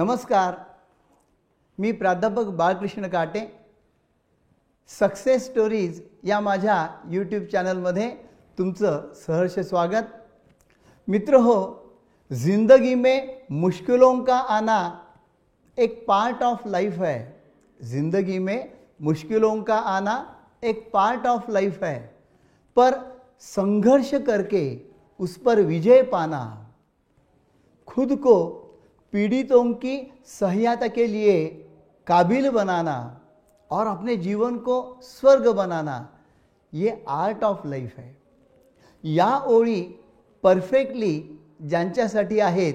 नमस्कार। मी प्राध्यापक बाळकृष्ण काटे। सक्सेस स्टोरीज या माझ्या यूट्यूब चॅनलमध्ये तुमचं सहर्ष स्वागत। मित्र हो, ज़िंदगी में मुश्किलों का आना एक पार्ट ऑफ़ लाइफ है। ज़िंदगी में मुश्किलों का आना एक पार्ट ऑफ़ लाइफ है। पर संघर्ष करके उस पर विजय पाना, खुद को पीड़ितों की सहायता के लिए काबिल बनाना और अपने जीवन को स्वर्ग बनाना ये आर्ट ऑफ लाइफ आहे या ओळी परफेक्टली ज्यांच्यासाठी आहेत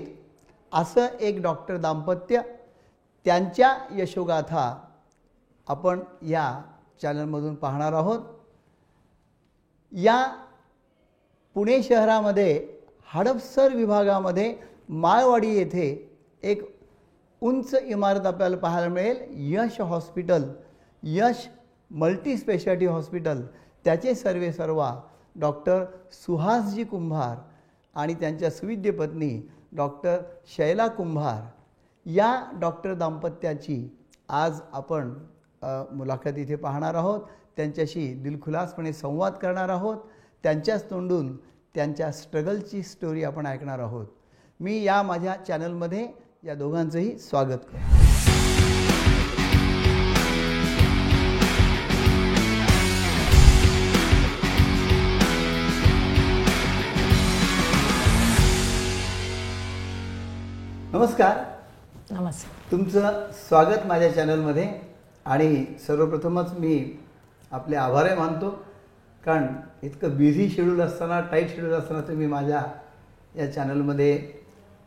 असं एक डॉक्टर दाम्पत्य त्यांच्या यशोगाथा आपण या चॅनलमधून पाहणार आहोत. या पुणे शहरामध्ये हडपसर विभागामध्ये माळवाडी येथे एक उंच इमारत आपल्याला पाहायला मिळेल. Yash hospital Yash multi speciality hospital. त्याचे सर्वे सर्वा डॉक्टर सुहासजी कुंभार आणि त्यांच्या सुविद्य पत्नी डॉक्टर शैला कुंभार. या डॉक्टर दाम्पत्याची आज आपण मुलाखत इथे पाहणार आहोत. त्यांच्याशी दिलखुलासपणे संवाद करणार आहोत. त्यांच्याच तोंडून त्यांच्या स्ट्रगलची स्टोरी आपण ऐकणार आहोत. मी या माझ्या चॅनलमध्ये या दोघांचंही स्वागत करतो नमस्कार. नमस्कार. तुमचं स्वागत माझ्या चॅनलमध्ये आणि सर्वप्रथमच मी आपले आभारही मानतो कारण इतकं बिझी शेड्यूल असताना टाईट शेड्यूल असताना तुम्ही माझ्या या चॅनलमध्ये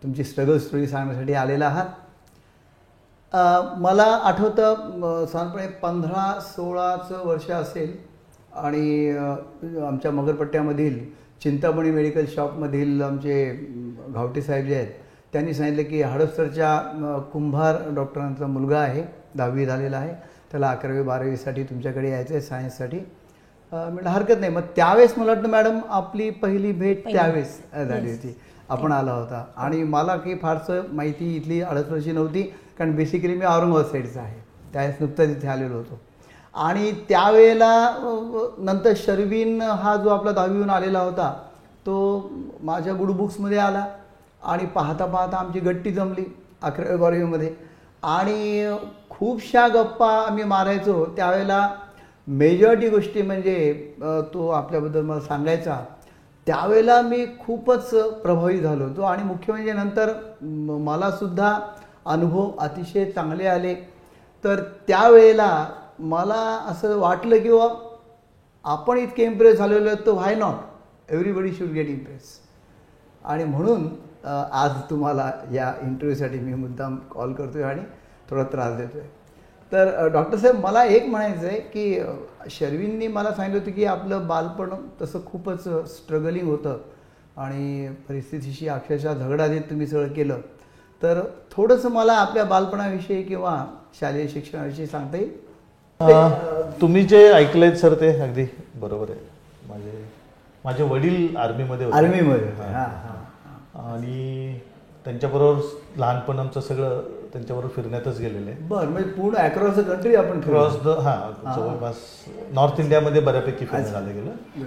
तुमची स्ट्रगल स्टोरी सांगण्यासाठी आलेला आहात. मला आठवतं साधारणपणे पंधरा सोळाचं वर्ष असेल आणि आमच्या मगरपट्ट्यामधील चिंतामणी मेडिकल शॉपमधील आमचे घावटे साहेब जे आहेत त्यांनी सांगितलं की हडपसरच्या कुंभार डॉक्टरांचा मुलगा आहे दहावी झालेला आहे. त्याला अकरावी बारावीसाठी तुमच्याकडे यायचं आहे सायन्ससाठी. म्हटलं हरकत नाही. मग त्यावेळेस मला वाटतं मॅडम आपली पहिली भेट. त्यावेळेस झाली होती. आपण आला होता. आणि मला काही फारसं माहिती इथली हडपसरची नव्हती कारण बेसिकली मी औरंगाबाद साईडचा आहे. त्यावेळेस नुकताच इथे आलेलो होतो. आणि त्यावेळेला नंतर शर्विन हा जो आपला दहावीहून आलेला होता तो माझ्या गुड बुक्समध्ये आला. आणि पाहता पाहता आमची गट्टी जमली अकरावी बारावीमध्ये. आणि खूपशा गप्पा आम्ही मारायचो. त्यावेळेला मेजॉरिटी गोष्टी म्हणजे तो आपल्याबद्दल मला सांगायचा. त्यावेळेला मी खूपच प्रभावित झालो होतो आणि मुख्य म्हणजे नंतर मलासुद्धा मला सुद्धा अनुभव अतिशय चांगले आले. तर त्यावेळेला मला असं वाटलं की बा आपण इतके इम्प्रेस झालेलो तर why not everybody should get impress आणि म्हणून आज तुम्हाला या इंटरव्ह्यूसाठी मी मुद्दाम कॉल करतो आहे आणि थोडा त्रास देतो आहे तर डॉक्टर साहेब मला एक म्हणायचं आहे की अ, शर्विननी मला सांगितलं होतं की आपलं बालपण तसं खूपच स्ट्रगलिंग होतं. आणि परिस्थितीशी अक्षरशः झगडा देत तुम्ही सगळं केलं. तर थोडंसं मला आपल्या बालपणाविषयी किंवा शालेय शिक्षणाविषयी सांगता येईल? तुम्ही जे ऐकलंय सर ते अगदी बरोबर आहे. माझे माझे वडील आर्मीमध्ये होते. आर्मीमध्ये. हां. हां, हां, आणि त्यांच्याबरोबर लहानपण आमचं सगळं त्यांच्याबरोबर फिरण्यातच गेलेलं बरं म्हणजे पूर्ण अक्रॉस द कंट्री आपण क्रॉस. द हां जवळपास नॉर्थ इंडियामध्ये बऱ्यापैकी फिरणं. झालं गेलं.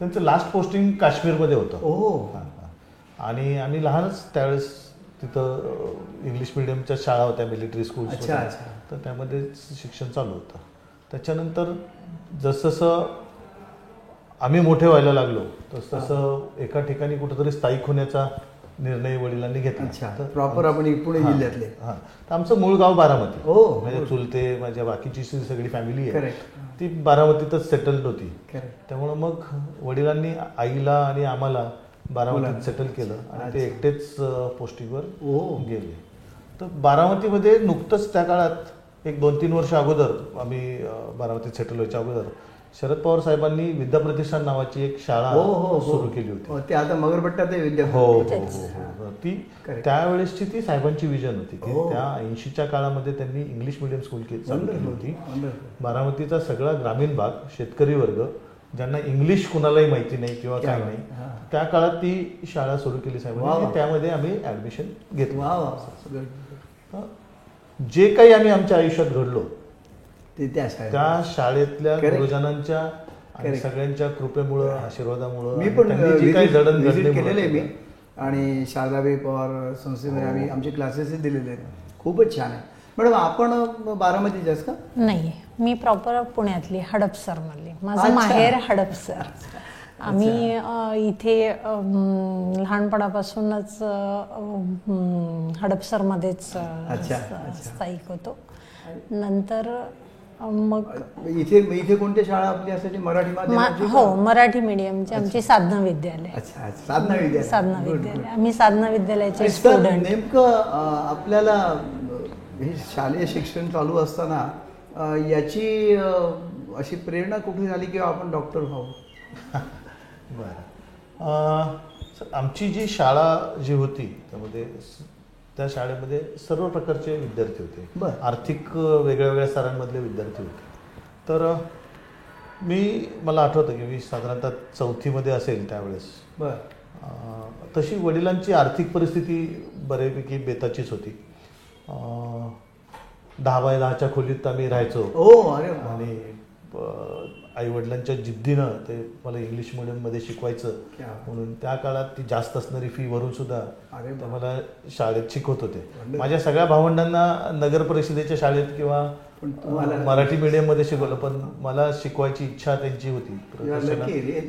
त्यांचं लास्ट पोस्टिंग काश्मीरमध्ये होतं हां. आणि आम्ही लहानच त्यावेळेस तिथं इंग्लिश मिडियमच्या शाळा होत्या मिलिटरी. अच्छा. तर त्यामध्ये शिक्षण चालू होतं त्याच्यानंतर जसजसं आम्ही मोठे व्हायला लागलो तस तसं एका ठिकाणी कुठेतरी स्थायिक होण्याचा निर्णय वडिलांनी घेतला प्रॉपर आपण पुणे हां, जिल्ह्यातले हां. तर आमचं मूळ गाव बारामती ओ, म्हणजे good. चुलते माझ्या बाकीची सगळी फॅमिली आहे. ती बारामतीतच सेटल्ड होती त्यामुळं मग वडिलांनी आईला आणि आम्हाला बारामतीत. सेटल केलं आणि. ते एकटेच पोस्टिंगवर. गेले तर बारामतीमध्ये नुकतंच त्या काळात एक दोन तीन वर्ष अगोदर आम्ही बारामतीत सेटल व्हायच्या अगोदर शरद पवार साहेबांनी विद्याप्रतिष्ठान नावाची एक शाळा हो हो हो सुरू केली होती हो, ते आता मगरपट्ट्यात आहे विद्या हो हो. हो. ती. त्यावेळेसची ती साहेबांची विजन होती की. त्या ऐंशीच्या काळामध्ये त्यांनी इंग्लिश मिडियम स्कूल के- चालू केली होती. बारामतीचा सगळा ग्रामीण भाग शेतकरी वर्ग ज्यांना इंग्लिश कुणालाही माहिती नाही किंवा क्या. नाही. त्या काळात ती शाळा सुरू केली साहेबांनी. आणि त्यामध्ये आम्ही ऍडमिशन घेतलं जे काही आम्ही आमच्या आयुष्यात घडलो ते त्या शाळेत त्या शाळेतल्या. गुरुजनांच्या आणि. सगळ्यांच्या कृपेमुळं आशीर्वादामुळं मी पण त्यांनी जी काही visit- जडणघडणी visit केलेलं आहे मी. आणि शारदाबाई पवार संस्थेमध्ये आम्ही आमचे क्लासेसही दिलेले आहेत. खूपच छान आहे. मॅडम आपण बारामतीच्याच का नाही मी प्रॉपर पुण्यातली हडपसरमधली माझं अच्छा. माहेर हडपसर आम्ही इथे लहानपणापासूनच हडपसरमध्येच. स्थायिक होतो. नंतर मग इथे इथे कोणत्या शाळा आपली असायची? मराठी मा- माध्यमाची का? हो मराठी मीडियमची आमची साधना विद्यालय. अच्छा अच्छा. साधना विद्यालय. साधना. विद्यालय. आम्ही साधना विद्यालयाचे स्टुडंट नेमकं आपल्याला हे शालेय शिक्षण चालू असताना याची अशी प्रेरणा कुठे झाली किंवा आपण डॉक्टर व्हावं? बरं. अं, सर, आमची जी शाळा जी होती त्यामध्ये त्या शाळेमध्ये सर्व प्रकारचे विद्यार्थी होते. बरं. आर्थिक वेगळ्या वेगळ्या स्तरांमधले विद्यार्थी होते. तर मी मला आठवतं की मी साधारणतः चौथीमध्ये असेल त्यावेळेस. बर. तशी वडिलांची आर्थिक परिस्थिती बऱ्यापैकी बेताचीच होती. दहा बाय दहाच्या खोलीत आम्ही राहायचो. हो. आणि आई वडिलांच्या जिद्दीनं ते मला इंग्लिशमध्ये शिकवायचं. म्हणून त्या काळात ती जास्त असणारी फी भरून सुद्धा. मला शाळेत शिकवत होते. माझ्या सगळ्या भावंडांना नगर परिषदेच्या शाळेत किंवा मराठी मीडियममध्ये शिकवलं पण मला शिकवायची इच्छा त्यांची होती.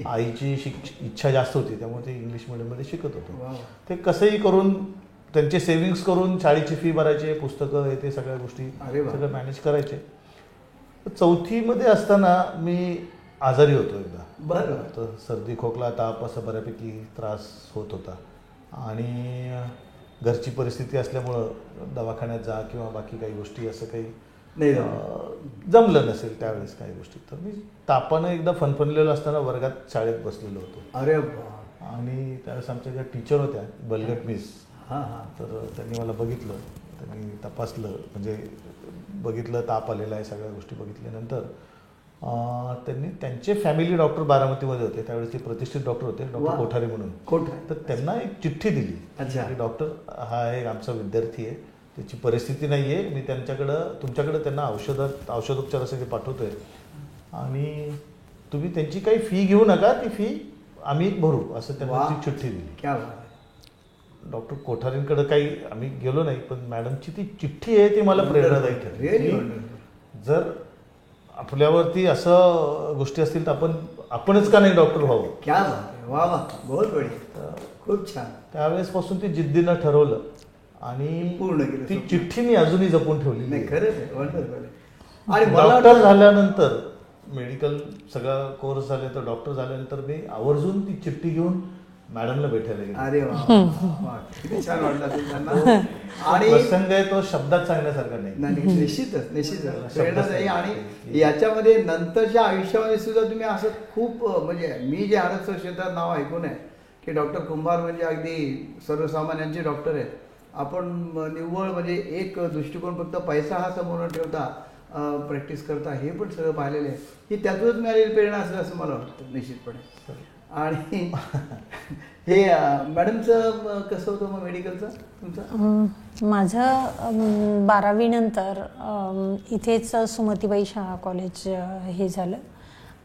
आईची शिक- इच्छा जास्त होती त्यामुळे ते इंग्लिश मीडियममध्ये शिकत होतो. ते कसंही करून त्यांचे सेव्हिंग्स करून शाळेची फी भरायचे पुस्तकं हे ते सगळ्या गोष्टी. सगळं मॅनेज करायचे चौथीमध्ये असताना मी आजारी होतो एकदा. बरं. तर सर्दी खोकला ताप असं बऱ्यापैकी त्रास होत होता. आणि घरची परिस्थिती असल्यामुळं दवाखान्यात जा किंवा बाकी काही गोष्टी असं काही नाही जमलं. नसेल त्यावेळेस काही गोष्टी. तर मी तापानं एकदा फनफनलेलो असताना वर्गात शाळेत बसलेलो होतो. अरे. आणि त्यावेळेस आमच्या ज्या टीचर होत्या बलगट मिस हा हा. तर त्यांनी मला बघितलं. त्यांनी तपासलं. म्हणजे बघितलं ताप आलेला आहे सगळ्या गोष्टी बघितल्यानंतर त्यांनी त्यांचे फॅमिली डॉक्टर बारामतीमध्ये होते. त्यावेळेस ते प्रतिष्ठित डॉक्टर होते. डॉक्टर कोठारे म्हणून. खोट तर त्यांना एक चिठ्ठी दिली. डॉक्टर हा एक आमचा विद्यार्थी आहे. त्याची परिस्थिती नाही आहे मी त्यांच्याकडं तुमच्याकडं त्यांना औषधात औषधोपचारासाठी पाठवतोय. आणि तुम्ही त्यांची काही फी घेऊ नका. ती फी आम्ही भरू. असं त्यांना. ती चिठ्ठी दिली. डॉक्टर कोठारींकडे काही आम्ही गेलो नाही पण मॅडमची ती चिठ्ठी आहे ती मला प्रेरणादायी ठरली. जर आपल्यावरती असं गोष्टी असतील तर आपण आपणच का नाही डॉक्टर व्हावं क्या वा वा. बहुत बढिया. खूप छान. त्यावेळेस पासून ती जिद्दीनं ठरवलं आणि पूर्ण ती. चिठ्ठी मी अजूनही जपून ठेवली नाही खरंच आणि मला डॉक्टर झाल्यानंतर मेडिकल सगळा कोर्स झाल्यानंतर डॉक्टर झाल्यानंतर मी आवर्जून ती चिठ्ठी घेऊन मॅडमला भेटायला गेलो. अरे. किती छान वाटलं असेल त्यांना. आणि प्रसंग आहे तो शब्दात सांगण्यासारखा नाही. नाही, निश्चितच निश्चितच. प्रेरणादायी आणि याच्यामध्ये नंतरच्या आयुष्यामध्ये सुद्धा तुम्ही असं खूप म्हणजे मी जे आरक्षण क्षेत्रात नाव ऐकून आहे की डॉक्टर कुंभार म्हणजे अगदी सर्वसामान्यांचे डॉक्टर आहेत. आपण निव्वळ म्हणजे एक दृष्टिकोन फक्त पैसा हा समोर न ठेवता प्रॅक्टिस करता हे पण सगळं पाहिलेलं आहे. ही त्यातूनच मिळालेली प्रेरणा असेल असं मला वाटतं निश्चितपणे. आणि हे मॅडमचं कसं होतं मग मेडिकलचं तुमचं? माझं बारावीनंतर इथेच सुमतीबाई शाळा कॉलेज हे झालं.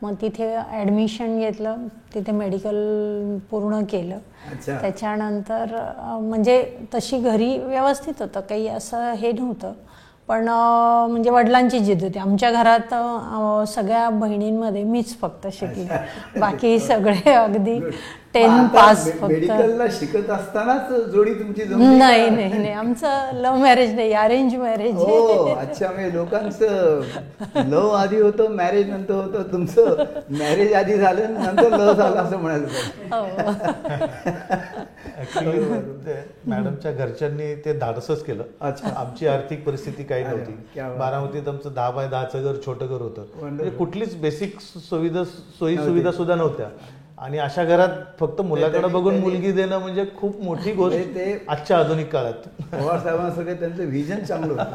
मग तिथे ॲडमिशन घेतलं. तिथे मेडिकल पूर्ण केलं. अच्छा. त्याच्यानंतर म्हणजे तशी घरी व्यवस्थित होतं. काही असं हे नव्हतं. पण म्हणजे वडिलांची जिद्द होती. आमच्या घरात सगळ्या बहिणींमध्ये मीच फक्त शिकले. बाकी सगळे अगदी. टेन पास मेडिकलला शिकत असतानाच जोडी तुमची? नाही नाही नाही. आमचं लव्ह मॅरेज नाही अरेंज मॅरेज हो अच्छा म्हणजे लोकांचं लव आधी होतं मॅरेज नंतर होतं. तुमचं मॅरेज आधी झालं नंतर लव झालं असं म्हणायला पाहिजे ऍक्च्युली मॅडमच्या घरच्यांनी ते धाडसच केलं. अच्छा. आमची आर्थिक परिस्थिती काही नव्हती. बारामतीत आमचं दहा बाय दहाचं घर छोटं घर होतं. म्हणजे कुठलीच बेसिक सुविधा सोयी. सुविधा सुद्धा नव्हत्या. आणि अशा घरात फक्त मुलाकडे बघून मुलगी देणं म्हणजे खूप मोठी गोष्ट ते- आजच्या आधुनिक काळात. पवार साहेबांना सगळं त्यांचं व्हिजन चांगलं होतं.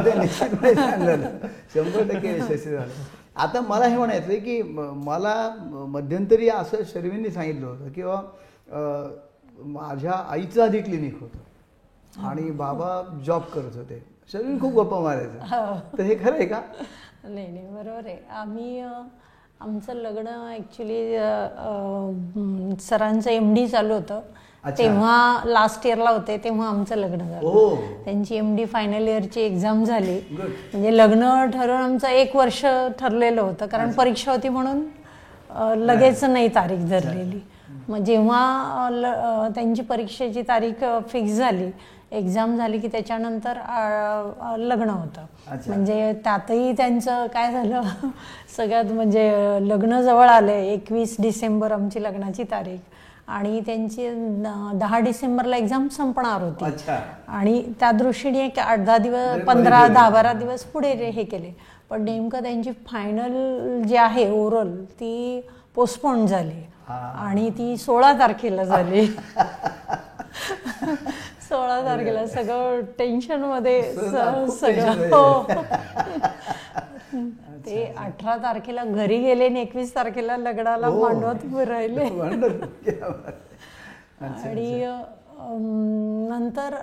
ते निश्चितपणे झालं शंभर टक्के यशस्वी झालं. आता मला हे म्हणायचं की मला मध्यंतरी असं शर्वींनी सांगितलं होतं किंवा माझ्या आईचं आधी क्लिनिक होतं. आणि बाबा जॉब करत होते. शरीर खूप गप्पा मारायचं. तर हे खरं आहे का? नाही नाही बरोबर आहे. आम्ही आमचं लग्न ॲक्च्युली सरांचं एम डी चालू होतं. तेव्हा लास्ट इयरला होते तेव्हा आमचं लग्न झालं. त्यांची एम डी फायनल इयरची एक्झाम झाली. म्हणजे लग्न ठरवून आमचं एक वर्ष ठरलेलं होतं कारण परीक्षा होती म्हणून लगेच नाही तारीख धरलेली. मग जेव्हा त्यांची परीक्षेची तारीख फिक्स झाली एक्झाम झाली की त्याच्यानंतर लग्न होतं. म्हणजे त्यातही त्यांचं काय झालं? सगळ्यात म्हणजे लग्न जवळ आलं एकवीस डिसेंबर आमची लग्नाची तारीख. आणि त्यांची दहा डिसेंबरला एक्झाम संपणार होती. आणि त्या दृष्टीने एक आठ दहा दिवस बरेच पंधरा दहा बारा दिवस पुढे हे केले. पण नेमकं त्यांची फायनल जी आहे ओरल ती पोस्टपोन झाली. आणि ती सोळा तारखेला झाली. सोळा तारखेला सगळं टेन्शनमध्ये सगळं. हो. ते अठरा तारखेला घरी गेले आणि एकवीस तारखेला लग्नाला हो. मांडवत उभे राहिले आणि नंतर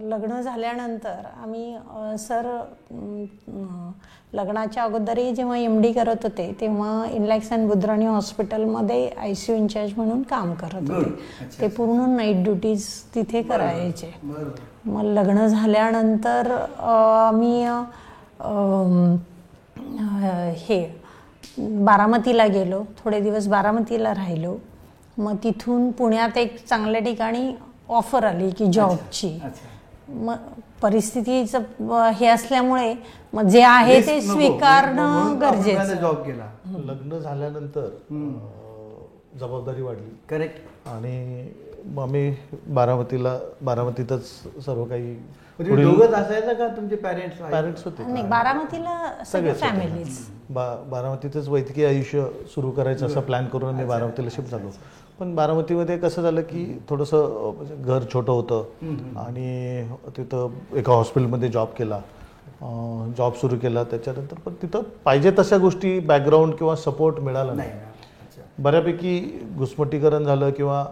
लग्न झाल्यानंतर आम्ही सर लग्नाच्या अगोदरही जेव्हा एम डी करत होते तेव्हा इनलॅक्स अँड बुद्राणी हॉस्पिटलमध्ये आय सी यू इंचार्ज म्हणून काम करत. होते. ते पूर्ण नाईट ड्युटीज तिथे करायचे. मग लग्न झाल्यानंतर आम्ही हे बारामतीला गेलो. थोडे दिवस बारामतीला राहिलो. मग तिथून पुण्यात एक चांगल्या ठिकाणी ऑफर आली की जॉबची अच्छा. मग परिस्थितीचं हे असल्यामुळे मग जे आहे ते. स्वीकारणं गरजेचं. जॉब केला लग्न झाल्यानंतर जबाबदारी वाढली. करेक्ट आणि मग आम्ही बारामतीला बारामतीतच सर्व काही म्हणजे दोघंच असायचं का तुमचे पॅरेंट्स पॅरेंट्स होते. नाही बारामतीला सगळे. फॅमिलीज बारामतीतच वैद्यकीय आयुष्य सुरू करायचं असं प्लॅन करून मी बारामतीला शिफ्ट झालो. पण बारामतीमध्ये कसं झालं की थोडंसं म्हणजे घर छोटं होतं आणि तिथं एका हॉस्पिटलमध्ये जॉब केला. जॉब सुरू केला. त्याच्यानंतर पण तिथं पाहिजे तशा गोष्टी बॅकग्राऊंड किंवा सपोर्ट मिळाला नाही. बऱ्यापैकी घुसमटीकरण झालं किंवा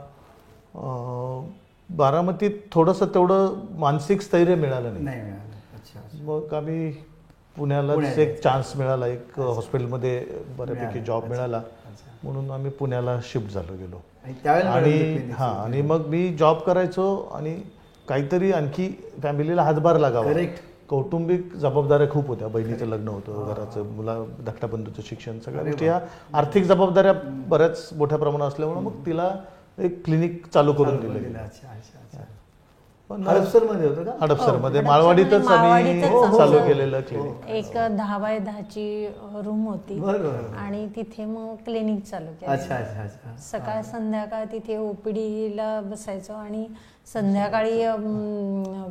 बारामतीत थोडंसं तेवढं मानसिक स्थैर्य मिळालं नाही. नाही मिळालं अच्छा मग आम्ही पुण्यालाच. एक चान्स मिळाला. एक हॉस्पिटलमध्ये बऱ्यापैकी. जॉब. मिळाला. म्हणून आम्ही पुण्याला शिफ्ट झालो गेलो. आणि हा. आणि मग मी जॉब करायचो आणि काहीतरी आणखी फॅमिलीला हातभार लागावा. कौटुंबिक जबाबदाऱ्या खूप होत्या बहिणीचं लग्न होतं घराचं मुला धाकट्या बंधूचं शिक्षण सगळ्या गोष्टी ह्या आर्थिक जबाबदाऱ्या बऱ्याच मोठ्या प्रमाणात असल्यामुळे मग तिला एक क्लिनिक चालू करून दिलं गेलं अच्छा अच्छा अच्छा पण हडपसरमध्ये होतं का? हडपसरमध्ये हो, माळवाडीतच हडपसरमध्ये आम्ही माळवाडीतच हो, चालू केलेलं क्लिनिक एक दहा बाय दहाची रूम होती आणि तिथे मग क्लिनिक चालू केलं. अच्छा अच्छा अच्छा. सकाळ संध्याकाळ तिथे ओपीडीला बसायचो आणि संध्याकाळी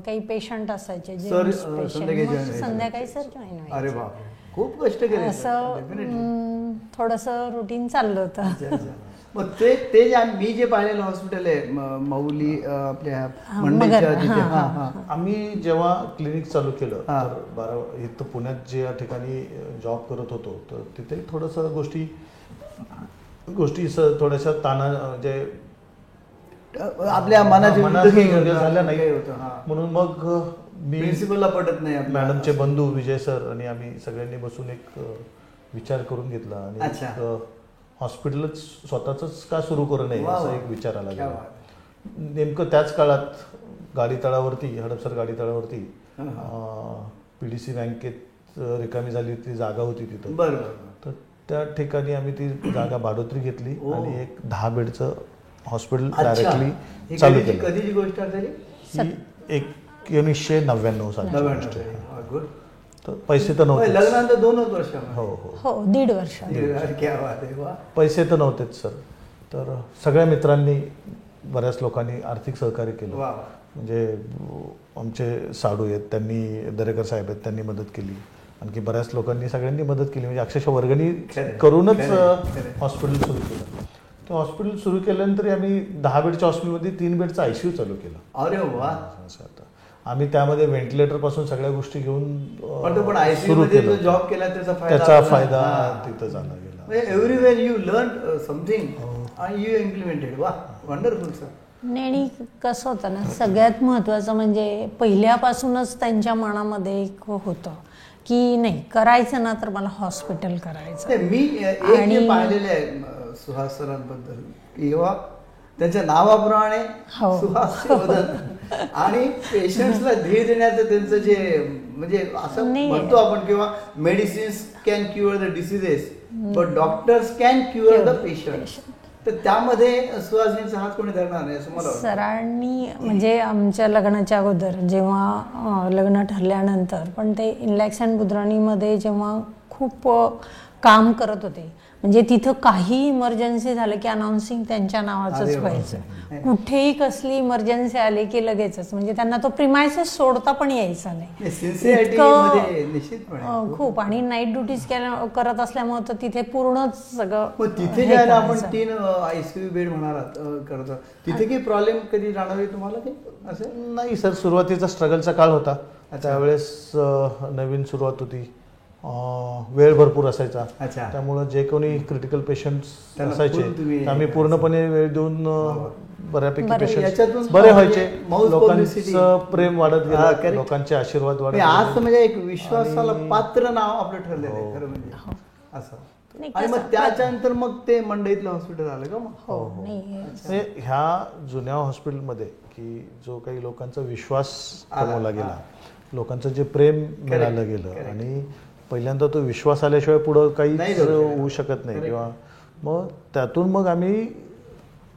काही पेशंट असायचे जे संध्याकाळी व्हायचे. सर जॉईन अरे बाप खूप कष्ट केले असं थोडंसं रुटीन चाललं होतं. मग ते ते जे आम्ही- मी जे पाहिलेलं हॉस्पिटल आहे म- मौली अ, आपल्या मंडईच्या तिथे आम्ही जेव्हा क्लिनिक चालू केलं हा. तर बारा इथं पुण्यात जे या ठिकाणी जॉब करत होतो तर तिथे थोडंसं गोष्टी गोष्टी स- थोड्याशा ताना जे आपल्या मनाची मनाची झाल्या नाही हा. म्हणून मग मी प्रिन्सिपलला पटत नाही. मॅडमचे बंधू विजय सर आणि आम्ही सगळ्यांनी बसून एक विचार करून घेतला आणि हॉस्पिटलच स्वतःच का सुरू करू नये असा. एक विचार आला गेला. नेमकं त्याच काळात गाडी तळावरती हडपसर गाडी तळावरती पी डी सी बँकेत रिकामी झाली ती जागा होती तिथं तर त्या ठिकाणी आम्ही ती जागा भाडोत्री घेतली. आणि एक दहा बेडचं हॉस्पिटल. डायरेक्टली चालू केलं कधीची गोष्ट एकोणीसशे नव्याण्णव गोष्ट आहे. तर पैसे तर नव्हते लग्नानंतर दोनच वर्ष हो हो. हो दीड वर्ष. क्या बात आहे वा. पैसे तर नव्हतेच सर. तर सगळ्या मित्रांनी बऱ्याच लोकांनी आर्थिक सहकार्य केलं. वा वा. म्हणजे अ, आमचे साडू आहेत त्यांनी दरेकर साहेब आहेत त्यांनी मदत केली. आणखी बऱ्याच लोकांनी सगळ्यांनी मदत केली. म्हणजे अक्षरशः वर्गणी खरंय, करूनच. हॉस्पिटल सुरू केलं. ते हॉस्पिटल सुरू केल्यानंतर आम्ही दहा बेडच्या हॉस्पिटलमध्ये तीन बेडचं आयसीयू चालू केलं. अरे वा. असं आता. आम्ही त्यामध्ये व्हेंटिलेटरपासून सगळ्या गोष्टी घेऊन सुरू मध्ये केलं. जो जॉब केला त्याचा फायदा त्याचा आपल्याला- फायदा. तिथं झाला गेला. म्हणजे एव्हरीवेअर यू लर्न समथिंग. आणि यू इम्प्लिमेंटेड वा वंडरफुल सर आणि कसं होतं ना सगळ्यात महत्त्वाचं म्हणजे पहिल्यापासूनच त्यांच्या मनामध्ये एक होतं की नाही करायचं ना तर मला हॉस्पिटल करायचं. मी पाहिलेले आहे सुहास सरांबद्दल त्यांच्या नावाप्रमाणे हो. सुहास आणि पेशंट्सला धीर देण्याचं त्यांचं जे म्हणजे असं. म्हणतो आपण किंवा medicines can cure the diseases but doctors can cure the patient तर त्यामध्ये सुहासिनीचा हात कोणी धरणार नाही असं मला वाटतं. सरांनी म्हणजे आमच्या लग्नाच्या अगोदर जेव्हा लग्न ठरल्यानंतर पण ते इनलॅक्स अँड बुद्राणीमध्ये जेव्हा खूप काम करत होते म्हणजे तिथं काही इमर्जन्सी झालं की अनाऊन्सिंग त्यांच्या नावाचंच. व्हायचं. कुठेही कसली इमर्जन्सी आली की लगेचच. म्हणजे त्यांना तो प्रिमायसेस सोडता पण यायचा नाही. खूप. आणि नाईट ड्युटीज केल्या करत असल्यामुळे तर तिथे पूर्णच सगळं तिथे हे ज्याला आपण. तीन आयसीयू बेड म्हणालात अ, करता तिथे काही प्रॉब्लेम कधी जाणवले तुम्हाला काही? असं? नाही सर सुरुवातीचा स्ट्रगलचा काळ होता. त्यावेळेस नवीन सुरुवात होती. वेळ भरपूर असायचा. अच्छा. त्यामुळं जे कोणी क्रिटिकल पेशंट्स त्यांना असायचे आम्ही पूर्णपणे वेळ देऊन बऱ्यापैकी बरे. पेशंट बरे म्हणजे व्हायचे. लोकांचं प्रेम वाढत हा, गेलं. लोकांचे आशीर्वाद वाढत आज. म्हणजे एक विश्वासाला पात्र नाव आपलं ठरलेलं आहे खरं म्हणजे. असं. नाही, आणि मग त्याच्यानंतर मग ते मंडईतलं हॉस्पिटल आलं का मग? हो नाही म्हणजे ह्या जुन्या हॉस्पिटलमध्ये की जो काही लोकांचा विश्वास आला, कमवला गेला लोकांचं जे प्रेम मिळालं गेलं. आणि पहिल्यांदा तो विश्वास आल्याशिवाय पुढं शकत. होऊ शकत नाही. किंवा मग त्यातून मग आम्ही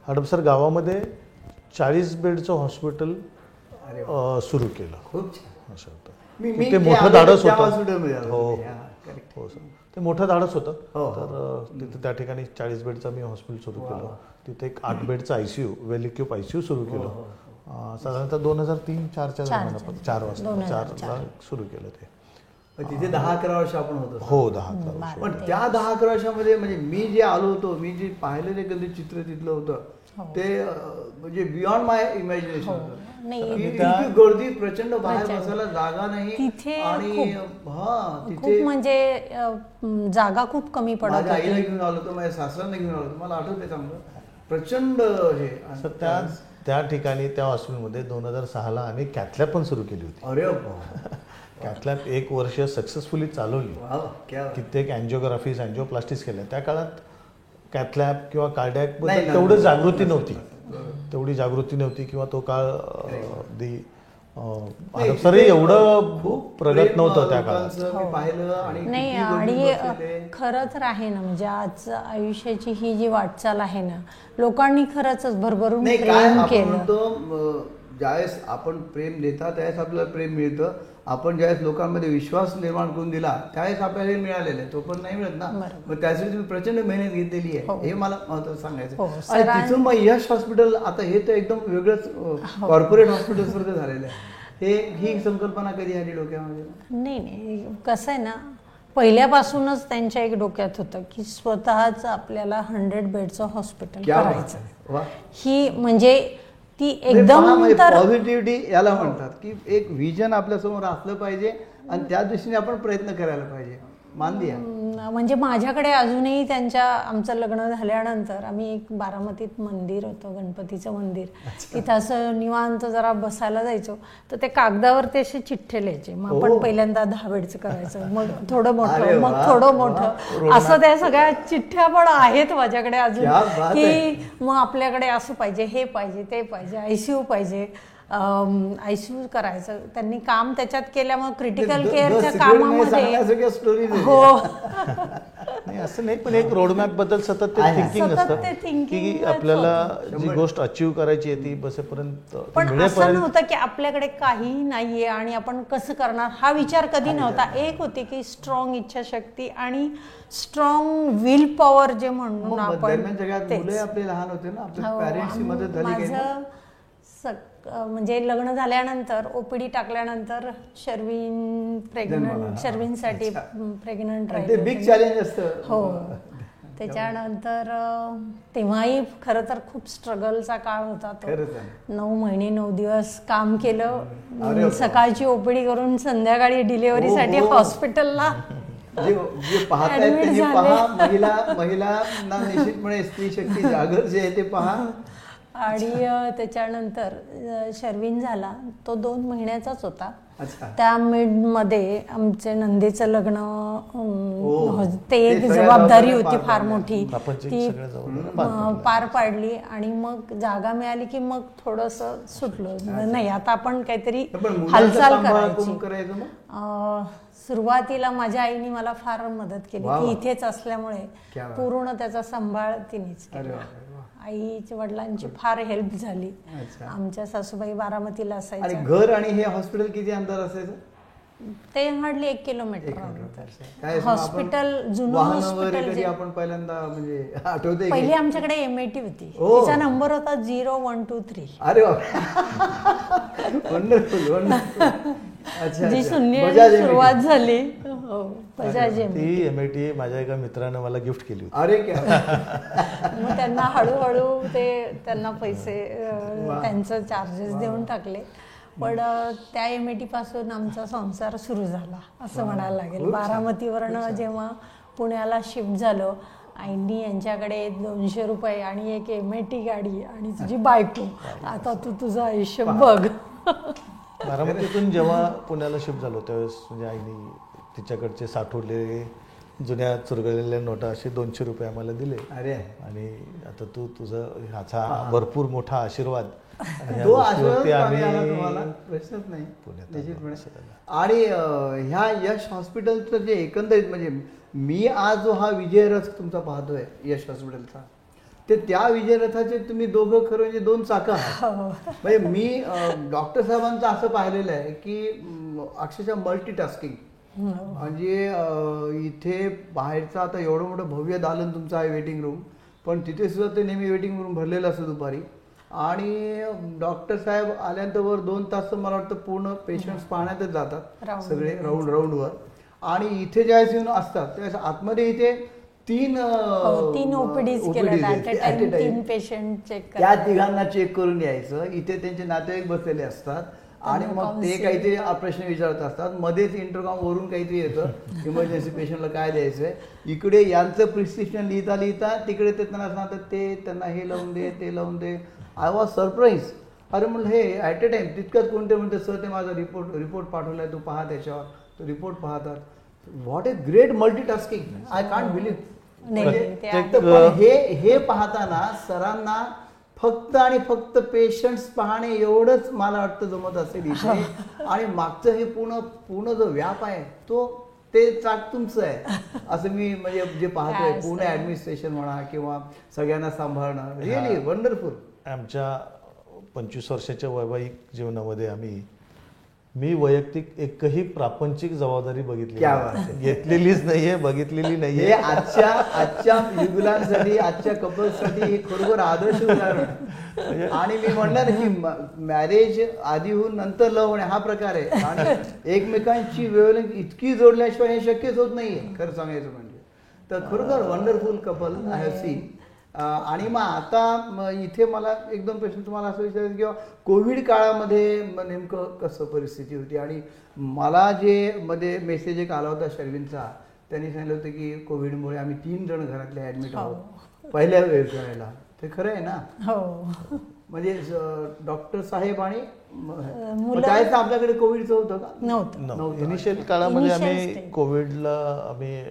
हडपसर गावामध्ये चाळीस बेडचं हॉस्पिटल. सुरू केलं खूप छान असं होतं ते मोठं धाडस होतं हो होतो. हा. हो सर ते मोठं धाडस होतं हो, हो. तर तिथे त्या ठिकाणी चाळीस बेडचं मी हॉस्पिटल सुरू केलं. तिथे एक आठ बेडचं आयसीयू वेलिक्यूप आयसीयू सुरू केलं हो, अ, साधारणतः दोन हजार तीन चारच्या चार, दरम्यान आपण चार वाजता चारला सुरू केलं ते तिथे दहा अकरा वर्ष आपण होतो हो दहा अकरा वर्ष. पण त्या दहा अकरा वर्षामध्ये म्हणजे मी जे आलो होतो मी जे पाहिलेलं एखादं चित्र तिथलं होतं हो. ते म्हणजे बियॉन्ड माय इमॅजिनेशन. होतं. गर्दी प्रचंड बाहेर. बसायला जागा नाही तिथे आणि खूप- हा तिथे म्हणजे जागा खूप कमी पडत माझ्या आईला घेऊन आलो होतो माझ्या सासऱ्यांना घेऊन आलो होतो. मला आठवते चांगलं प्रचंड हे. त्या त्या ठिकाणी त्या हॉस्पिटलमध्ये दोन हजार सहाला आम्ही कॅथलॅब पण सुरू केली होती. अरे कॅथलॅब एक वर्ष सक्सेसफुली चालवली. कित्येक अँजिओग्राफीज अँजिओप्लास्टिक्स केल्या. त्या काळात कॅथलॅब किंवा कार्डॅक तेवढं नाही. जागृती नव्हती. तेवढी जागृती नव्हती किंवा तो काळ अं, अगदी नाही, हडपसरही तिथे एवढं खूप प्रगत नव्हतं त्या काळात. लोकांचं मी पाहिलं आणि नाही आणि बसलेले. खरं तर आहे ना म्हणजे आज आयुष्याची ही जी वाटचाल आहे ना लोकांनी खरंच भरभरून प्रेम केलं. ज्यावेळेस आपण प्रेम देता त्यावेळेस आपल्याला प्रेम मिळतं. आपण ज्यावेळेस लोकांमध्ये विश्वास निर्माण करून दिला त्यावेळेस आपल्याला हे मिळालेलं आहे. तो पण नाही मिळत ना. मग त्यासाठी तुम्ही प्रचंड मेहनत घेतलेली हो. आहे. हे. मला महत्वाचं सांगायचं हो, आणि तिथून मग यश हॉस्पिटल आता हे तर एकदम वेगळंच हो. कॉर्पोरेट हॉस्पिटल सारखं झालेलं आहे. हे ही संकल्पना कधी आली डोक्यामध्ये? नाही नाही. कसं आहे ना पहिल्यापासूनच त्यांच्या एक डोक्यात होतं की स्वतःच आपल्याला हंड्रेड बेडचं हॉस्पिटल करायचं. ही म्हणजे ती एकदम पहा, म्हणजे पॉझिटिव्हिटी याला म्हणतात की एक विजन आपल्यासमोर असलं पाहिजे आणि त्या दृष्टीने आपण प्रयत्न करायला पाहिजे. म्हणजे माझ्याकडे अजूनही त्यांच्या आमचं लग्न झाल्यानंतर आम्ही एक बारामतीत मंदिर होतं गणपतीचं मंदिर. तिथं असं निवांत जरा बसायला जायचो. तर ते कागदावर ते असे चिठ्ठे लिहायचे. मग आपण. पहिल्यांदा दहा बेडचं करायचं. मग थोडं मोठं मग थोडं. मोठं. असं त्या सगळ्या चिठ्ठ्या पण आहेत माझ्याकडे अजून. की मग आपल्याकडे असं पाहिजे हे पाहिजे ते पाहिजे आयसीयू पाहिजे. आयसीयू करायचं. त्यांनी काम त्याच्यात केल्यामुळे क्रिटिकल केअरच्या कामामध्ये. हो. नाही असं नाही पण एक रोडमॅपबद्दल सतत ते. थिंकिंग असतं की आपल्याला. जी गोष्ट अचीव करायची आहे ती बसेपर्यंत पण असं नव्हतं की आपल्याकडे काहीही नाहीये आणि आपण कसं करणार? हा विचार कधी नव्हता. एक होती की स्ट्रॉंग इच्छाशक्ती आणि स्ट्रॉंग विल पॉवर जे म्हणून मग आपण आपले लहान होते ना आपल्या हो, मदत झाली म्हणजे लग्न झाल्यानंतर ओपीडी टाकल्यानंतर शर्विन प्रेग्नंट. शर्विनसाठी. प्रेग्नंट बिग चॅलेंज असतं हो त्याच्यानंतर तेव्हाही खरं तर खूप स्ट्रगलचा काळ होता तो. नऊ महिने नऊ दिवस काम केलं. सकाळची ओपीडी करून संध्याकाळी डिलिव्हरीसाठी. हॉस्पिटलला जे पाहतायत. पहा महिला महिलांना निश्चितपणे स्त्री शक्ती जागर जे आहे ते पहा आणि त्याच्यानंतर शर्विन झाला. तो दोन महिन्याचाच होता. अच्छा. त्या मध्ये आमचे नंदीचं लग्न हो- ते एक जबाबदारी होती फार. मोठी. ती पार पाडली आणि मग जागा मिळाली की मग थोडस सुटलो. नाही आता आपण काहीतरी हालचाल करायची. सुरुवातीला माझ्या आईने मला फार मदत केली. वा. इथेच असल्यामुळे. पूर्ण त्याचा सांभाळ तिनेच केला. आईच्या वडिलांची फार हेल्प झाली. आमच्या सासूबाई बारामतीला आणि असायच्या घर आणि हे हॉस्पिटल किती अंतर असायचं? ते हार्डली एक किलोमीटर हॉस्पिटल जुनं हॉस्पिटल आपण पहिल्यांदा म्हणजे आठवते पहिली आमच्याकडे एमआयटी होती. ओ. तिचा नंबर होता झिरो वन टू थ्री अरे वंडरफुल जी. शून्य. सुरुवात झाली. हो बजाज MIT. ती एम आय टी माझ्या एका मित्रानं मला गिफ्ट केली होती. अरे क्या? मग त्यांना हळूहळू ते त्यांना पैसे. त्यांचं चार्जेस देऊन टाकले. पण त्या एमएटी पासून आमचा संसार सुरू झाला असं म्हणायला लागेल. बारामतीवरनं जेव्हा पुण्याला शिफ्ट झालो आईंनी यांच्याकडे दोनशे रुपये आणि एक एमएटी गाडी आणि तुझी बायको. आता तू तुझं आयुष्य बघ. बारामतीतून जेव्हा पुण्याला शिफ्ट झालो त्यावेळेस म्हणजे आईने तिच्याकडचे साठवलेले जुन्या चुरगळलेल्या नोटा असे दोनशे रुपये आम्हाला दिले. अरे. आणि आता तू तुझं ह्याचा भरपूर मोठा आशीर्वाद. प्रश्नच नाही. आणि ह्या यश हॉस्पिटलचं जे एकंदरीत म्हणजे मी आज जो हा विजयरथ तुमचा पाहतोय यश हॉस्पिटलचा ते त्या विजयरथाचे तुम्ही दोघं खरं म्हणजे दोन चाकं आहात. म्हणजे मी डॉक्टर साहेबांचं असं पाहिलेलं आहे की अक्षरशः मल्टीटास्किंग म्हणजे इथे बाहेरचं आता एवढं मोठं भव्य दालन तुमचं आहे वेटिंग रूम पण तिथे सुद्धा ते नेहमी वेटिंग रूम भरलेलं असतं दुपारी. आणि डॉक्टर साहेब आल्यानंतर वर दोन तास तर मला वाटतं पूर्ण पेशंट्स पाहण्यातच जातात. सगळे राऊंड राऊंडवर. आणि इथे ज्यावेळेस येऊन असतात त्यावेळेस आतमध्ये इथे तीन हो, तीन ओपीडीज पेशंट चेक त्या तिघांना चेक करून यायचं. इथे त्यांचे नातेवाईक बसलेले असतात. आणि मग ते. काहीतरी प्रश्न विचारत असतात. मध्येच इंटरकॉम वरून काहीतरी येतं. इमर्जन्सी पेशंटला काय द्यायचंय? इकडे यांचं प्रिस्क्रिप्शन लिहिता लिहिता तिकडे ते त्यांना सांगतात ते त्यांना हे लावून दे ते लावून दे. आय वॉज सरप्राईज अरे म्हणलं हे ॲट अ टाइम तितकंच कोणते म्हणते सर ते माझा रिपोर्ट रिपोर्ट पाठवलाय तू पहा त्याच्यावर. तो रिपोर्ट पाहतात. What a great multitasking I can't believe हे हे पाहताना सरांना फक्त आणि फक्त पेशंट्स पाहणे एवढंच मला वाटतं जमत असेल इथे आणि मागचं हे पूर्ण पूर्ण जो व्याप आहे तो ते चाक तुमचं आहे. असं मी म्हणजे जे पाहतोय पूर्ण? ऍडमिनिस्ट्रेशन म्हणा किंवा सगळ्यांना सांभाळणं रिअली वंडरफुल आमच्या पंचवीस वर्षाच्या वैवाहिक जीवनामध्ये आम्ही मी वैयक्तिक एकही प्रापंचिक जबाबदारी बघितली. घेतलेलीच नाहीये बघितलेली हे नाहीये आजच्या आजच्या युगुलांसाठी आजच्या कपल्ससाठी हे खरोखर आदर्श उदाहरण. आणि मी म्हणणार की मॅरेज आधी होऊन नंतर लव होणे हा प्रकार आहे. आणि एकमेकांची वेळ इतकी जोडल्याशिवाय हे शक्यच होत नाहीये. खरं सांगायचं म्हणजे. तर खरोखर wonderful couple I have seen आणि मग आता इथे मला एक दोन प्रश्न तुम्हाला असं विचारायचं किंवा कोविड काळामध्ये नेमकं कसं परिस्थिती होती? आणि मला जे मध्ये मेसेज एक आला होता शर्विनचा त्यांनी सांगितलं होतं की कोविडमुळे आम्ही तीन जण घरातले ऍडमिट आहोत. पहिल्या वेळेला. ते खरं आहे ना? हो. म्हणजे डॉक्टर साहेब आणि त्यावेळेस आपल्याकडे कोविडचं होतं का? नव्हतं. नव्हतं. इनिशियल काळामध्ये आम्ही. कोविडला आम्ही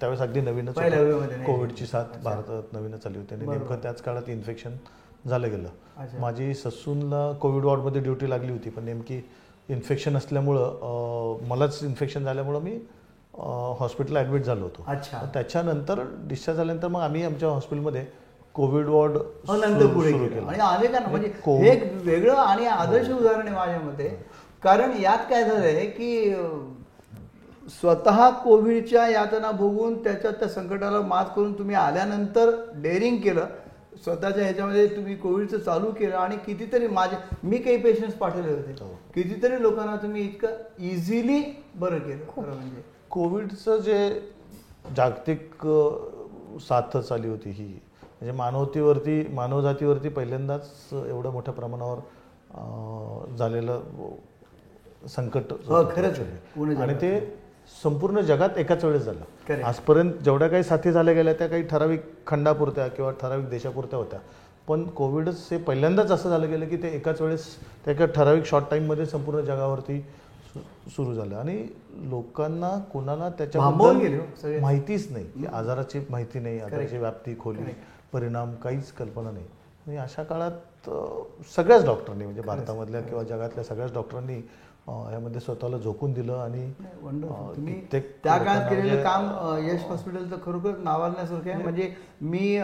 त्यावेळेस अगदी नवीनच. कोविडची साथ भारतात नवीनच आली होती. आणि. नेमकं त्याच काळात इन्फेक्शन झालं गेलं. माझी ससूनला कोविड वॉर्डमध्ये ड्युटी लागली होती. पण नेमकी इन्फेक्शन असल्यामुळं मलाच इन्फेक्शन झाल्यामुळं मी हॉस्पिटलला ॲडमिट झालो होतो. अच्छा. त्याच्यानंतर डिस्चार्ज झाल्यानंतर मग आम्ही आमच्या हॉस्पिटलमध्ये कोविड वॉर्ड पुढे गेलं. आणि अनेकांना म्हणजे हे एक वेगळं आणि आदर्श उदाहरण आहे माझ्या मते. कारण यात काय झालंय की स्वतः कोविडच्या यातना भोगून त्याच्या त्या संकटाला मात करून तुम्ही आल्यानंतर डेअरिंग केलं. स्वतःच्या ह्याच्यामध्ये तुम्ही कोविडचं चालू केलं आणि कितीतरी माझे मी काही पेशंट्स पाठवले होते. हो. कितीतरी लोकांना तुम्ही इतकं इझिली बरं केलं. खरं म्हणजे. कोविडचं जे जागतिक अ, साथच आली होती ही. म्हणजे मानवतेवरती मानवजातीवरती पहिल्यांदाच एवढ्या मोठ्या प्रमाणावर झालेलं संकट हो, खरंच आणि. ते संपूर्ण जगात एकाच वेळेस झालं. आजपर्यंत जेवढ्या काही साथी झाल्या गेल्या त्या काही ठराविक खंडापुरत्या किंवा ठराविक देशापुरत्या होत्या. पण कोविडच हे पहिल्यांदाच असं झालं गेलं की ते एकाच वेळेस त्या एका ठराविक शॉर्ट टाईममध्ये संपूर्ण जगावरती सु- सुरू झालं. आणि लोकांना कोणाला गेले हो. माहितीच नाही. की आजाराची माहिती नाही आजाराची व्याप्ती खोली परिणाम काहीच कल्पना नाही. आणि अशा काळात सगळ्याच डॉक्टरांनी म्हणजे भारतामधल्या किंवा जगातल्या सगळ्याच डॉक्टरांनी यामध्ये स्वतःला झोकून दिलं आणि त्या काळात केलेलं म्हणजे- काम यश हॉस्पिटलचं खरोखर नावाजण्यासारखं आहे. म्हणजे मी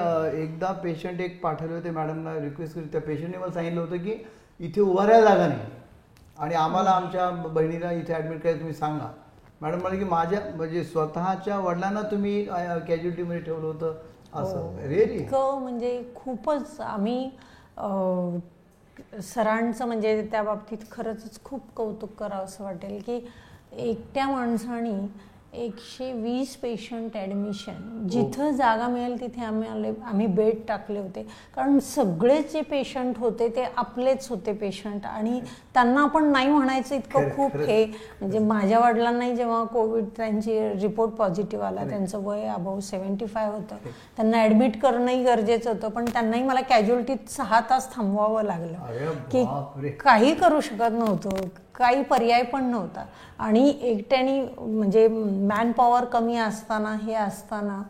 एकदा पेशंट एक पाठवले होते मॅडमना रिक्वेस्ट केली त्या पेशंटने मला सांगितलं होतं की इथे उभा राहायला जागा नाही. आणि आम्हाला आमच्या बहिणीला इथे ॲडमिट करायचं तुम्ही सांगा. मॅडम म्हणाले की माझ्या म्हणजे स्वतःच्या वडिलांना तुम्ही कॅज्युलिटीमध्ये ठेवलं होतं. असं. रिअली इतकं म्हणजे खूपच आम्ही अं, सरांचं म्हणजे त्या बाबतीत खरंच खूप कौतुक करावं असं वाटेल की एकट्या माणसाने एकशे वीस पेशंट ॲडमिशन जिथं जागा मिळेल तिथे आम्ही आले आम्ही बेड टाकले होते. कारण सगळेच जे पेशंट होते ते आपलेच होते पेशंट आणि त्यांना आपण नाही म्हणायचं इतकं खूप. हे. म्हणजे माझ्या वडिलांनाही जेव्हा कोविड त्यांची रिपोर्ट पॉझिटिव्ह आला त्यांचं वय अबाव सेव्हन्टी फाय होतं. त्यांना ऍडमिट करणंही गरजेचं होतं पण त्यांनाही मला कॅज्युअलिटीत सहा तास थांबवावं लागलं. की. काही करू शकत नव्हतो. काही पर्याय पण नव्हता. आणि एकट्याने म्हणजे मॅन पॉवर कमी असताना हे असताना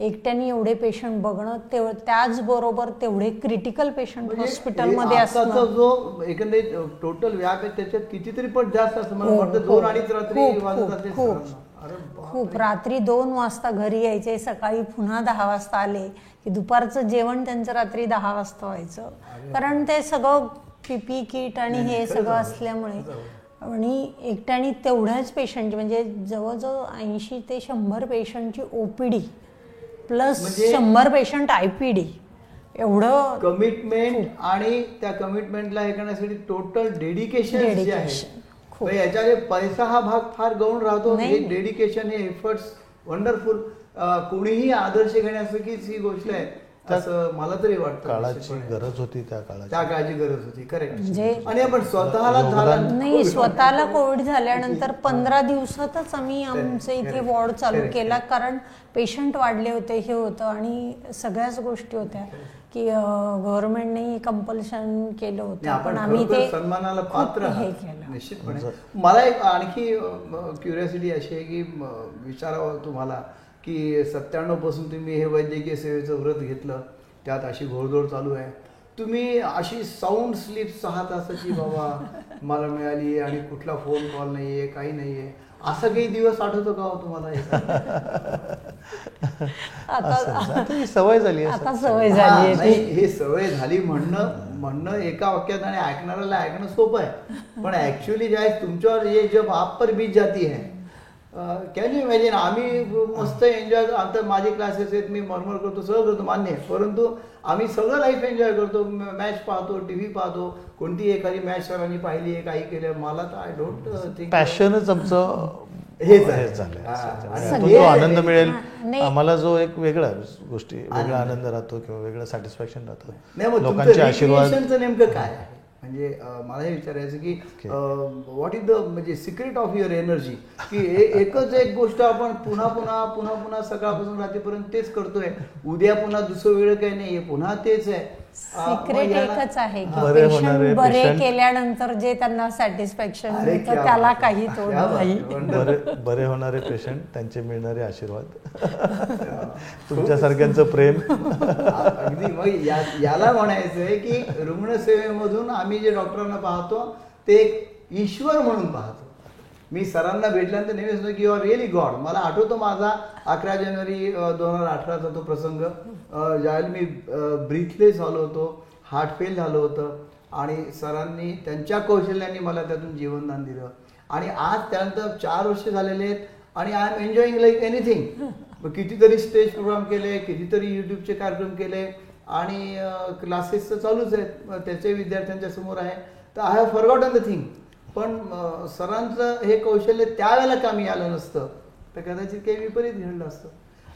एकट्याने एवढे पेशंट बघणं तेव त्याचबरोबर तेवढे क्रिटिकल पेशंट हॉस्पिटलमध्ये असणं. जो एकंदरीत टोटल व्याप आहे त्याच्यात कितीतरी पट जास्त असतं. मला हो, वाटतं हो. दोन अडीच रात्री खूप. खूप रात्री दोन वाजता घरी यायचे सकाळी पुन्हा दहा वाजता आले की दुपारचं जेवण त्यांचं रात्री दहा वाजता व्हायचं. कारण ते सगळं पीपी किट आणि हे सगळं. असल्यामुळे. आणि एकट्याने तेवढ्याच पेशंट म्हणजे जवळजवळ ऐंशी ते शंभर पेशंटची ओपीडी प्लस शंभर पेशंट आय पी डी एवढं कमिटमेंट आणि त्या कमिटमेंटला हे करण्यासाठी टोटल डेडिकेशन जे आहे. म्हणजे याच्यामध्ये पैसा हा भाग फार गौण राहतो. हे. डेडिकेशन हे एफर्ट्स वंडरफुल कोणीही आदर्श घेण्यासारखीच ही गोष्ट आहे. असं मला तरी वाटतं काळाची. गरज होती त्या काळाची. त्या काळाची गरज होती करेक्ट म्हणजे- आणि आपण स्वतःला झाला नाही स्वतःला कोविड झाल्यानंतर पंधरा दिवसातच आम्ही आमचे इथे वॉर्ड चालू केला कारण पेशंट वाढले होते हे होतं आणि सगळ्याच गोष्टी होत्या की गव्हर्नमेंटने कंपल्शन केलं होतं पण आम्ही ते सन्मानाला पात्र हे. केलं. निश्चितपणे. मला एक आणखी क्युरियोसिटी अशी आहे की विचारावं तुम्हाला की सत्त्याण्णवपासून तुम्ही हे वैद्यकीय सेवेचं व्रत घेतलं त्यात अशी घोडदौड चालू आहे. तुम्ही अशी साऊंड स्लीप सहा तासाची बाबा मला मिळाली आणि कुठला फोन कॉल नाहीये काही नाहीये. असं काही दिवस आठवतो का हो तुम्हाला? आता सवय झाली आहे आता सवय हा, झाली आहे नाही, ती. हे सवय झाली. म्हणणं म्हणणं एका वाक्यात आणि ऐकणाऱ्याला ऐकणं सोपं आहे. पण ऍक्च्युअली जे आहे तुमच्यावर ये जब आप पर बीत जाती है कॅन यू इमॅजिन आम्ही मस्त एन्जॉय आता माझे क्लासेस आहेत मी मरमर करतो सगळं करतो मान्य आहे. परंतु आम्ही सगळं लाईफ एन्जॉय करतो मॅच पाहतो टीव्ही पाहतो कोणती एखादी मॅच सरांनी पाहिली आहे काही केलं मला तर आय डोंट थिंक पॅशनच आमचं हेच आहे. आनंद मिळेल. आम्हाला जो एक वेगळा गोष्टी वेगळा आनंद. राहतो किंवा वेगळं सॅटिस्फॅक्शन राहतं. लोकांचे आशीर्वाद. नेमकं काय आहे? म्हणजे मला हे विचारायचं की व्हॉट इज द म्हणजे सिक्रेट ऑफ युअर एनर्जी की एकच एक गोष्ट आपण पुन्हा पुन्हा पुन्हा पुन्हा सकाळपासून रात्रीपर्यंत तेच करतोय. उद्या पुन्हा दुसरं वेळ काही नाहीये पुन्हा तेच आहे. सिक्रेट एकच आहे की बरे पेशंट केल्यानंतर जे त्यांना सॅटिस्फॅक्शन मिळतं त्याला. काही तोड नाही. बरे बरे होणारे पेशंट त्यांचे मिळणारे आशीर्वाद तुमच्यासारख्यांचं प्रेम अगदी मग या- याला म्हणायचं आहे की रुग्णसेवेमधून आम्ही जे डॉक्टरांना पाहतो ते एक ईश्वर म्हणून पाहतो मी सरांना भेटल्यानंतर नेहमी सांगतो की यू आर रिअली गॉड मला आठवतो माझा अकरा जानेवारी दोन हजार अठराचा तो प्रसंग. ज्यावेळेला मी ब्रीथलेस झालो होतो हार्ट फेल झालं होतं आणि सरांनी त्यांच्या कौशल्याने मला त्यातून जीवनदान दिलं. आणि आज त्यानंतर चार वर्ष झालेले आहेत आणि I am enjoying like anything कितीतरी स्टेज प्रोग्राम केले कितीतरी युट्यूबचे कार्यक्रम केले आणि क्लासेस तर चालूच आहेत. त्याचे विद्यार्थ्यांच्या समोर आहे. तर I have forgotten the thing पण सरांचं हे कौशल्य त्यावेळेला कामी आलं नसतं. तर कदाचित काही विपरीत घडलं असतं.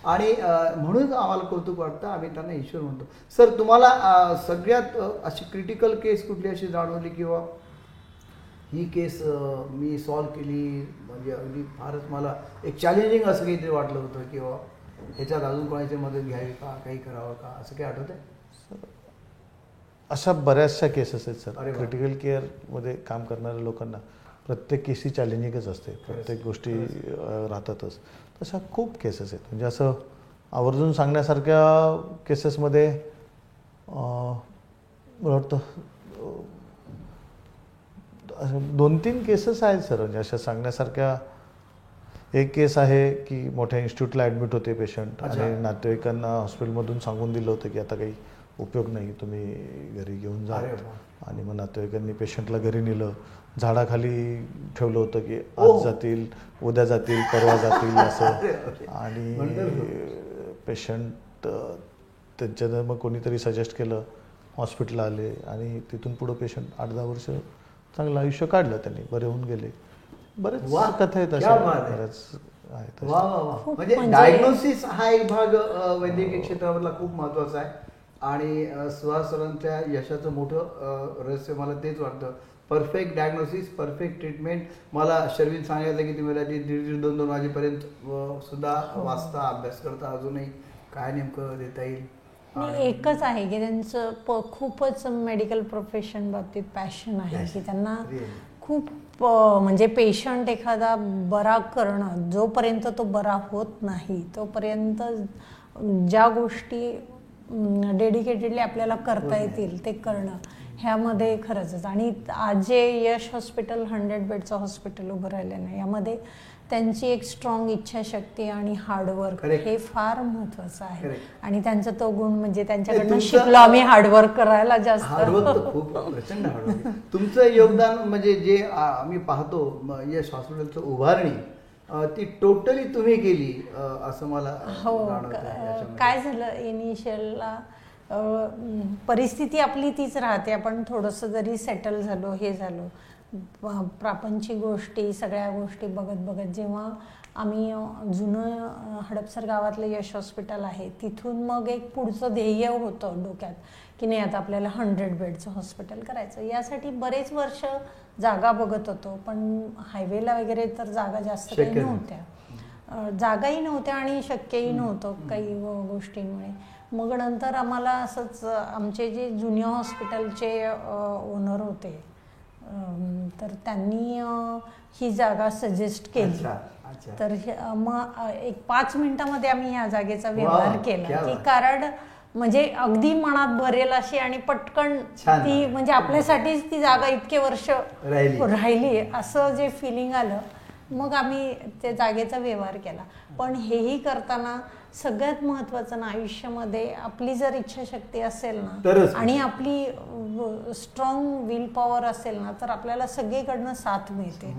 आणि म्हणून आम्हाला कौतुक वाटतं आम्ही त्यांना ईश्वर म्हणतो. सर तुम्हाला सगळ्यात अशी क्रिटिकल केस कुठली अशी जाणवली किंवा? ही केस मी सॉल्व केली म्हणजे अगदी फारच मला एक चॅलेंजिंग असं काहीतरी वाटलं होतं किंवा? ह्याच्यात अजून कोणाची मदत घ्यावी का? काही करावं का? असं काही आठवत आहे अशा बऱ्याचशा केसेस आहेत सर. क्रिटिकल केअरमध्ये काम करणाऱ्या लोकांना प्रत्येक केस ही चॅलेंजिंगच असते. प्रत्येक गोष्टी राहतातच. तशा खूप केसेस आहेत. म्हणजे असं आवर्जून सांगण्यासारख्या केसेसमध्ये मला वाटतं दोन तीन केसेस आहेत सर म्हणजे अशा सांगण्यासारख्या एक केस आहे की मोठ्या इन्स्टिट्यूटला ॲडमिट होते पेशंट. आणि नातेवाईकांना हॉस्पिटलमधून सांगून दिलं होतं की आता काही उपयोग नाही तुम्ही घरी घेऊन जा. आणि मग नातेवाईकांनी पेशंटला घरी नेलं झाडाखाली ठेवलं होतं की. आज जातील उद्या जातील परवा जातील असं. आणि. पेशंट त्यांच्यानं मग कोणीतरी सजेस्ट केलं हॉस्पिटलला आले आणि तिथून पुढं पेशंट आठ दहा वर्ष चांगलं आयुष्य काढलं त्यांनी बरे होऊन गेले बरेच वा, कथा आहेत क्या अशा बात आहे. बऱ्याच आहेत वा अशा. वा वा खूप म्हणजे म्हणजे- डायग्नोसिस हा एक भाग वैद्यकीय क्षेत्रामधला खूप महत्त्वाचा आहे आणि अ, सुहास सरांच्या यशाचं मोठं रहस्य मला तेच वाटतं परफेक्ट डायग्नोसिस परफेक्ट ट्रीटमेंट मला शर्विन सांगायचं की तुम्ही दीड दीड दोन दोन वाजेपर्यंत सुद्धा वाचता अभ्यास करता अजूनही काय नेमकं देता येईल एकच आहे की त्यांचं प खूपच मेडिकल प्रोफेशन बाबतीत पॅशन आहे. की त्यांना. खूप म्हणजे पेशंट एखादा बरा करणं जोपर्यंत तो बरा होत नाही तोपर्यंत ज्या गोष्टी डेडिकेटेडली आपल्याला करता येतील ते करणं ह्यामध्ये खरंच आणि आज जे यश हॉस्पिटल हंड्रेड बेडचं हॉस्पिटल उभं राहिलं ना यामध्ये त्यांची एक स्ट्रॉंग इच्छाशक्ती आणि हार्डवर्क. हे फार महत्वाचं आहे. आणि त्यांचा तो गुण म्हणजे त्यांच्याकडनं शिकलो आम्ही हार्डवर्क करायला जास्त. हार्डवर्क खूप प्रचंड हार्डवर्क तुमचं योगदान म्हणजे जे आम्ही पाहतो यश हॉस्पिटलचं उभारणी ती टोटली तुम्ही केली असं मला हो. काय झालं इनिशियलला परिस्थिती आपली तीच राहते. आपण थोडंसं जरी सेटल झालो हे झालो प- प्रापंचिक गोष्टी सगळ्या गोष्टी बघत बघत जेव्हा आम्ही जुनं हडपसर गावातलं यश हॉस्पिटल आहे तिथून मग एक पुढचं ध्येय होतं डोक्यात की नाही आता आपल्याला हंड्रेड बेडचं हॉस्पिटल करायचं. यासाठी बरेच वर्ष जागा बघत होतो पण हायवेला वगैरे तर जागा जास्त काही. नव्हत्या जागाही नव्हत्या आणि शक्यही नव्हतं काही गोष्टींमुळे मग नंतर आम्हाला असंच आमचे जे जुनियर हॉस्पिटलचे ओनर होते तर त्यांनी ही जागा सजेस्ट केली. तर मग एक पाच मिनिटामध्ये आम्ही ह्या जागेचा व्यवहार केला की. कारण म्हणजे अगदी मनात भरेल अशी आणि पटकन. ती म्हणजे आपल्यासाठीच ती जागा इतके वर्ष राहिली. राहिली असं जे फिलिंग आलं मग आम्ही त्या जागेचा व्यवहार केला पण हेही करताना सगळ्यात महत्वाचं ना आयुष्यामध्ये आपली जर इच्छाशक्ती असेल ना. आणि आपली स्ट्रॉंग विल पॉवर असेल ना तर आपल्याला सगळीकडनं साथ मिळते.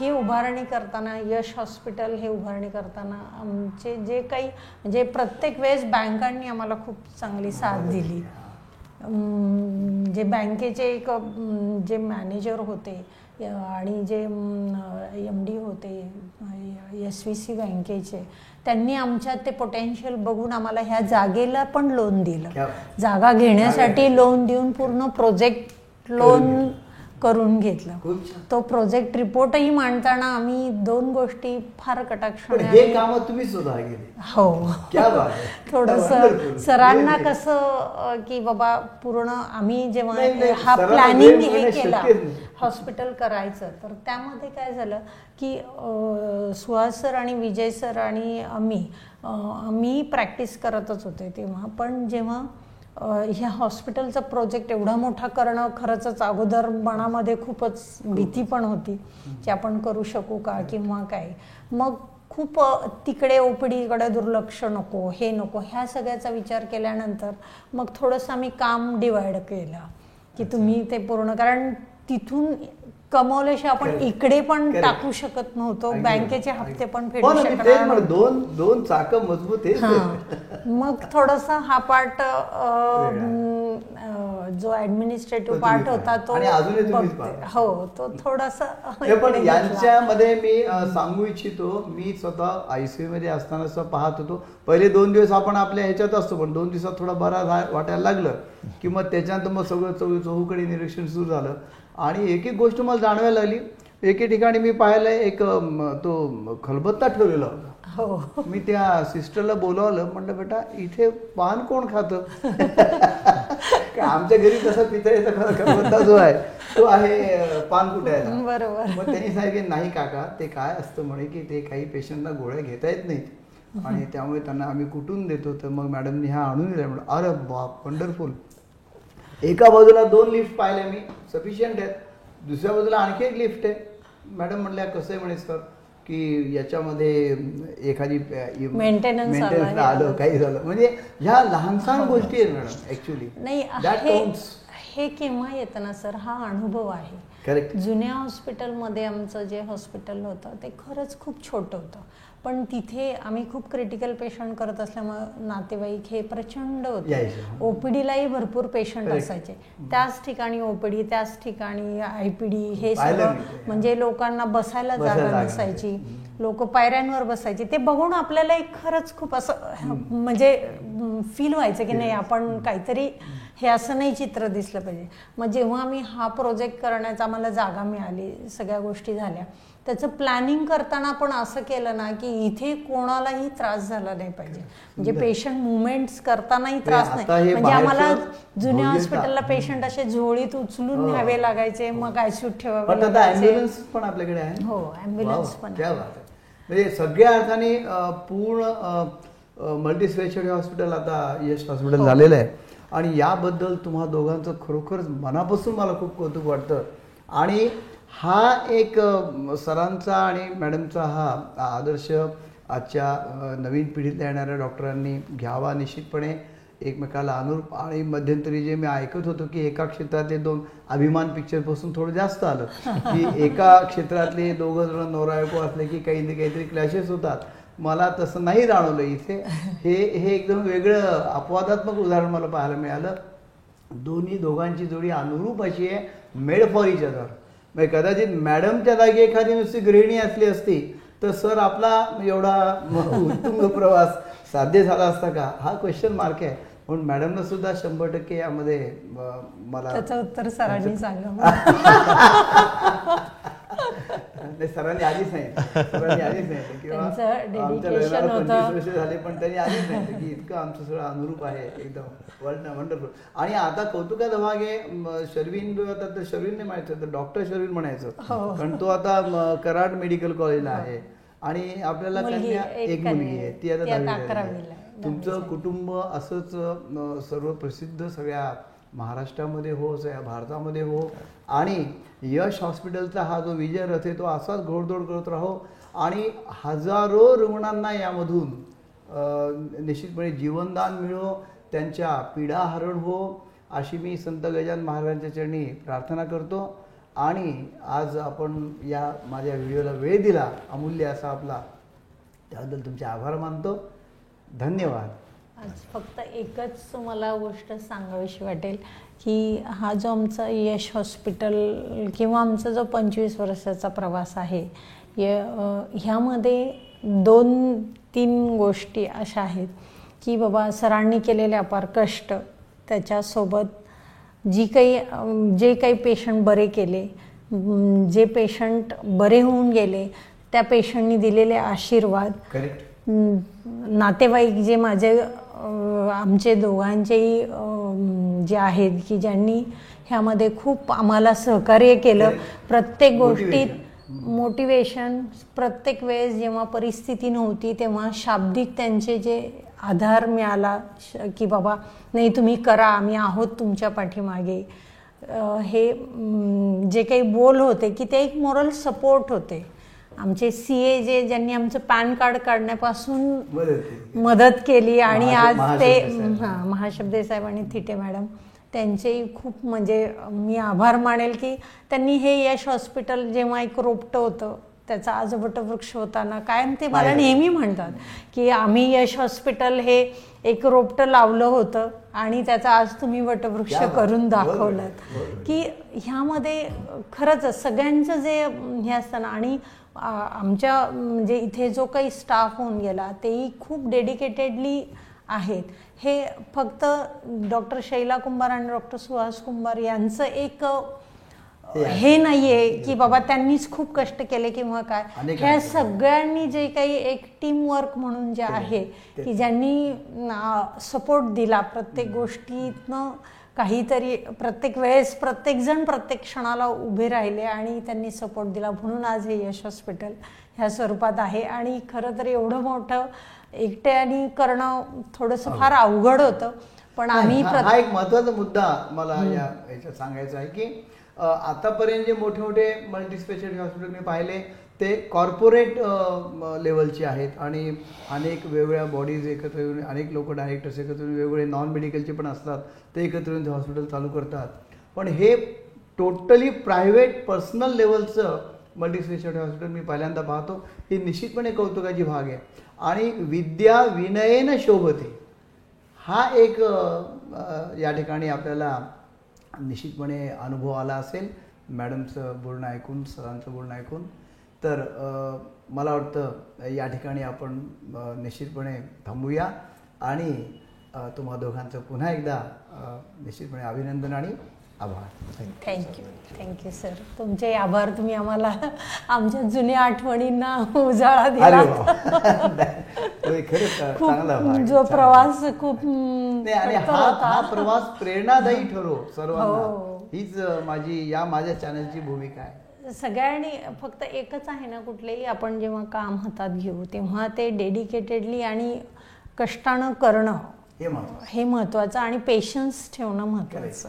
ही उभारणी करताना यश हॉस्पिटल हे उभारणी करताना आमचे जे काही म्हणजे प्रत्येक वेळेस बँकांनी आम्हाला खूप चांगली साथ दिली जे बँकेचे एक जे मॅनेजर होते आणि जे एम डी होते एस व्ही सी बँकेचे त्यांनी आमच्यात ते पोटेन्शियल बघून आम्हाला ह्या जागेला पण लोन दिलं? जागा घेण्यासाठी लोन देऊन पूर्ण प्रोजेक्ट लोन करून घेतलं. तो प्रोजेक्ट रिपोर्टही मांडताना आम्ही दोन गोष्टी फार पण कटाक्षाने हे हो. थोडस. सरांना. कसं की बाबा पूर्ण आम्ही जेव्हा हा प्लॅनिंग हे केला. हॉस्पिटल करायचं तर त्यामध्ये काय झालं की सुहास सर आणि विजय सर आणि आम्ही आम्ही प्रॅक्टिस करतच होते तेव्हा पण जेव्हा ह्या हॉस्पिटलचा प्रोजेक्ट एवढा मोठा करणं खरंच अगोदर मनामध्ये खूपच भीती पण होती की आपण करू शकू का किंवा काय. मग खूप तिकडे ओपीडीकडे दुर्लक्ष नको हे नको ह्या सगळ्याचा विचार केल्यानंतर मग थोडंसं आम्ही काम डिवाइड केलं की तुम्ही ते पूर्ण कारण तिथून कमवल्याशिवाय आपण. इकडे पण. टाकू शकत नव्हतो बँकेचे. हप्ते पण हो फेडू नव्हतो. दोन दोन चाक मजबूत आहेत मग थोडासा हा पार्ट जो ऍडमिनिस्ट्रेटिव्ह पार्ट होता तो. हो तो थोडासा पण. यांच्यामध्ये मी सांगू इच्छितो मी स्वतः आयसीयू मध्ये असताना पाहत होतो पहिले दोन दिवस आपण आपल्या ह्याच्यात असतो पण दोन दिवसात थोडा बरा वाटायला लागलं की मग त्याच्यानंतर मग सगळं चौ चहूकडे निरीक्षण सुरू झालं आणि एक एक गोष्ट मला जाणवायला लागली एके ठिकाणी मी पाहिलं एक तो खलबत्ता ठेवलेला होता. हो. मी त्या सिस्टरला बोलावलं म्हटलं बेटा इथे पान कोण खातं? आमच्या घरी तसा पितळेचा खरवत्ता जो आहे तो आहे पान कुटायला बरोबर. मग त्यांनी सांगितले नाही काका ते काय असतं म्हणे की ते काही पेशंटला गोळ्या घेता येत नाहीत. आणि त्यामुळे त्यांना आम्ही कुठून देतो तर मग मॅडमनी हा आणून दिला म्हणून अरे बाप वंडरफुल एका बाजूला दोन लिफ्ट पाहिल्या मी सफिशियंट आहेत. दुसऱ्या बाजूला आणखी एक लिफ्ट आहे. मॅडम म्हणल्या कसं आहे म्हणे सर की याच्यामध्ये एखादी मेंटेनन्स हे आलं. काही झालं. म्हणजे ह्या लहान सहान गोष्टी आहेत मॅडम ऍक्च्युली नाही हे हे केव्हा येतं ना सर हा अनुभव आहे. करेक्ट जुन्या हॉस्पिटलमध्ये आमचं जे हॉस्पिटल होतं ते खरंच खूप छोटं होतं. पण तिथे आम्ही खूप क्रिटिकल पेशंट करत असल्यामुळे नातेवाईक हे प्रचंड होते. ओपीडीलाही भरपूर पेशंट. असायचे. त्याच ठिकाणी ओपीडी त्याच ठिकाणी आयपीडी हे सगळं. म्हणजे लोकांना बसायला जागा नसायची. लोक पायऱ्यांवर बसायचे. ते बघून आपल्याला एक खरंच खूप असं म्हणजे फील व्हायचं की नाही आपण काहीतरी हे असं नाही चित्र दिसलं पाहिजे. मग जेव्हा आम्ही हा प्रोजेक्ट करण्याचा आम्हाला जागा मिळाली सगळ्या गोष्टी झाल्या त्याचं प्लॅनिंग करताना पण असं केलं ना की इथे कोणालाही त्रास झाला नाही पाहिजे म्हणजे पेशंट मुवमेंट्स करतानाही त्रास नाही हे म्हणजे आम्हाला जुन्या हॉस्पिटलला पेशंट असे झोळीत उचलून हो. न्यावे लागायचे मग आयसीयूत ठेवावे लागायचे. पण आपल्याकडे आहे? हो, वा, पण म्हणजे सगळ्या अर्थाने पूर्ण मल्टी स्पेशालिटी हॉस्पिटल आता यश हो. हॉस्पिटल झालेलं आहे आणि याबद्दल तुम्हा दोघांचं खरोखरच मनापासून मला खूप कौतुक वाटतं आणि हा एक सरांचा आणि मॅडमचा हा आदर्श आजच्या नवीन पिढीतल्या येणाऱ्या डॉक्टरांनी घ्यावा निश्चितपणे. एकमेकाला अनुरूप आणि मध्यंतरी जे मी ऐकत होतो की एका क्षेत्रातले दोन अभिमान पिक्चरपासून थोडं जास्त आलं. की एका क्षेत्रातले दोघं जण नोरायको असले की काही ना काहीतरी क्लॅशेस होतात. मला तसं नाही जाणवलं इथे. हे हे एकदम वेगळं अपवादात्मक उदाहरण मला पाहायला मिळालं. दोन्ही दोघांची जोडी अनुरूप अशी आहे मेड फॉर इच अदर म्हणजे कदाचित मॅडमच्या जागी एखादी नुसती गृहिणी असली असती तर सर आपला एवढा उत्तुंग प्रवास साध्य झाला असता का? हा क्वेश्चन मार्क आहे. म्हणून मॅडमनं सुद्धा शंभर टक्के यामध्ये मला त्याचं उत्तर सरांनी सांगा नाही, सरांनी आधीच नाही सरांनी आधीच नाही किंवा आमच्या लग्नाला. 25 वर्ष झाले पण त्यांनी आधीच नाही की इतकं आमचं सगळं अनुरूप आहे एकदम वंडरफुल आणि आता कौतुकाचा भाग आहे शर्विन आता तर शर्विन नाही म्हणायचं तर डॉक्टर शर्विन म्हणायचं हो. कारण तो आता कराड मेडिकल कॉलेजला आहे आणि आपल्याला कन्या एक मुलगी आहे. ती आता. तुमचं. कुटुंब असंच सर्व प्रसिद्ध सगळ्या महाराष्ट्रामध्ये हो या भारतामध्ये हो. आणि यश हॉस्पिटलचा हा जो विजय रथ आहे तो असाच घोडदोड करत राहो. आणि हजारो रुग्णांना यामधून निश्चितपणे जीवनदान मिळो त्यांच्या पीडा हरण हो. अशी मी संत गजान महाराजांच्या चरणी प्रार्थना करतो. आणि आज आपण या माझ्या व्हिडिओला वेळ दिला अमूल्य असा आपला. त्याबद्दल तुमचे आभार मानतो. धन्यवाद. आज फक्त एकच मला गोष्ट सांगावीशी वाटेल की हा जो आमचा यश हॉस्पिटल किंवा आमचा जो पंचवीस वर्षाचा प्रवास आहे य ह्यामध्ये दोन तीन गोष्टी अशा आहेत की बाबा सरांनी केलेले अपार कष्ट त्याच्यासोबत जी काही जे काही पेशंट बरे केले जे पेशंट बरे होऊन गेले त्या पेशंटनी दिलेले आशीर्वाद नातेवाईक जे माझे आमचे दोघांचेही जे आहेत की ज्यांनी ह्यामध्ये खूप आम्हाला सहकार्य केलं. प्रत्येक गोष्टीत मोटिवेशन प्रत्येक वेळेस जेव्हा परिस्थिती नव्हती तेव्हा शाब्दिक त्यांचे जे आधार मिळाला श- की बाबा नाही तुम्ही करा आम्ही आहोत तुमच्या पाठीमागे. हे जे काही बोल होते की ते एक मोरल सपोर्ट होते. आमचे सी ए जे ज्यांनी आमचं पॅन कार्ड काढण्यापासून मदत केली. आणि आज ते. हां महाशब्दे साहेब आणि थिटे मॅडम त्यांचेही खूप म्हणजे मी आभार मानेल की त्यांनी हे यश हॉस्पिटल जेव्हा एक रोपटं होतं त्याचा आज वटवृक्ष होताना कायम ते मला. नेहमी म्हणतात की आम्ही यश हॉस्पिटल हे एक रोपटं लावलं होतं आणि त्याचा आज तुम्ही वटवृक्ष. करून. दाखवलं. की ह्यामध्ये खरंच सगळ्यांचं जे हे असतं ना आणि आमच्या म्हणजे इथे जो काही स्टाफ होऊन गेला तेही खूप डेडिकेटेडली आहेत. हे फक्त डॉक्टर शैला कुंभार आणि डॉक्टर सुहास कुंभार यांचं एक हे नाहीये की बाबा त्यांनीच खूप कष्ट केले किंवा काय. ह्या. सगळ्यांनी जे काही एक टीम वर्क म्हणून जे आहे की ज्यांनी सपोर्ट दिला प्रत्येक गोष्टीतनं काहीतरी प्रत्येक वेळेस प्रत्येक जण प्रत्येक क्षणाला उभे राहिले आणि त्यांनी सपोर्ट दिला. म्हणून आज हे यश हॉस्पिटल ह्या स्वरूपात आहे. आणि खरं तर एवढं मोठं एकट्याने करणं थोडंसं फार अवघड होतं. पण आम्ही हा हा एक महत्त्वाचा मुद्दा मला या याच्यात सांगायचा आहे की आतापर्यंत जे मोठे मोठे मल्टीस्पेशालिटी हॉस्पिटल मी पाहिले ते कॉर्पोरेट लेवलचे आहेत. आणि अनेक वेगवेगळ्या बॉडीज एकत्र येऊन अनेक लोक डायरेक्टर्स एकत्र येऊन वेगवेगळे नॉन मेडिकलचे पण असतात. ते एकत्र येऊन ते हॉस्पिटल चालू करतात. पण हे टोटली प्रायव्हेट पर्सनल लेवलचं मल्टीस्पेशालिटी हॉस्पिटल मी पहिल्यांदा पाहतो. ही निश्चितपणे कौतुकाची भाग आहे. आणि विद्या विनयेनं शोभते. हा एक या ठिकाणी आपल्याला निश्चितपणे अनुभव आला असेल. मॅडमचं बोलणं ऐकून सरांचं बोलणं ऐकून. तर मला वाटतं या ठिकाणी आपण निश्चितपणे थांबूया. आणि तुम्हा दोघांचं पुन्हा एकदा निश्चितपणे अभिनंदन आणि आभार. थँक्यू थँक्यू सर तुमचे आभार तुम्ही आम्हाला आमच्या जुन्या आठवणींना उजाळा दिला खूप जो. प्रवास खूप हा प्रवास प्रेरणादायी ठरो सर्वांना. हो. हीच माझी या माझ्या चॅनलची भूमिका आहे. सगळ्यांनी फक्त एकच आहे ना कुठलेही आपण जेव्हा काम हातात घेऊ तेव्हा ते डेडिकेटेडली आणि कष्टानं करणं हे महत्वाचं. आणि पेशन्स ठेवणं महत्वाचं.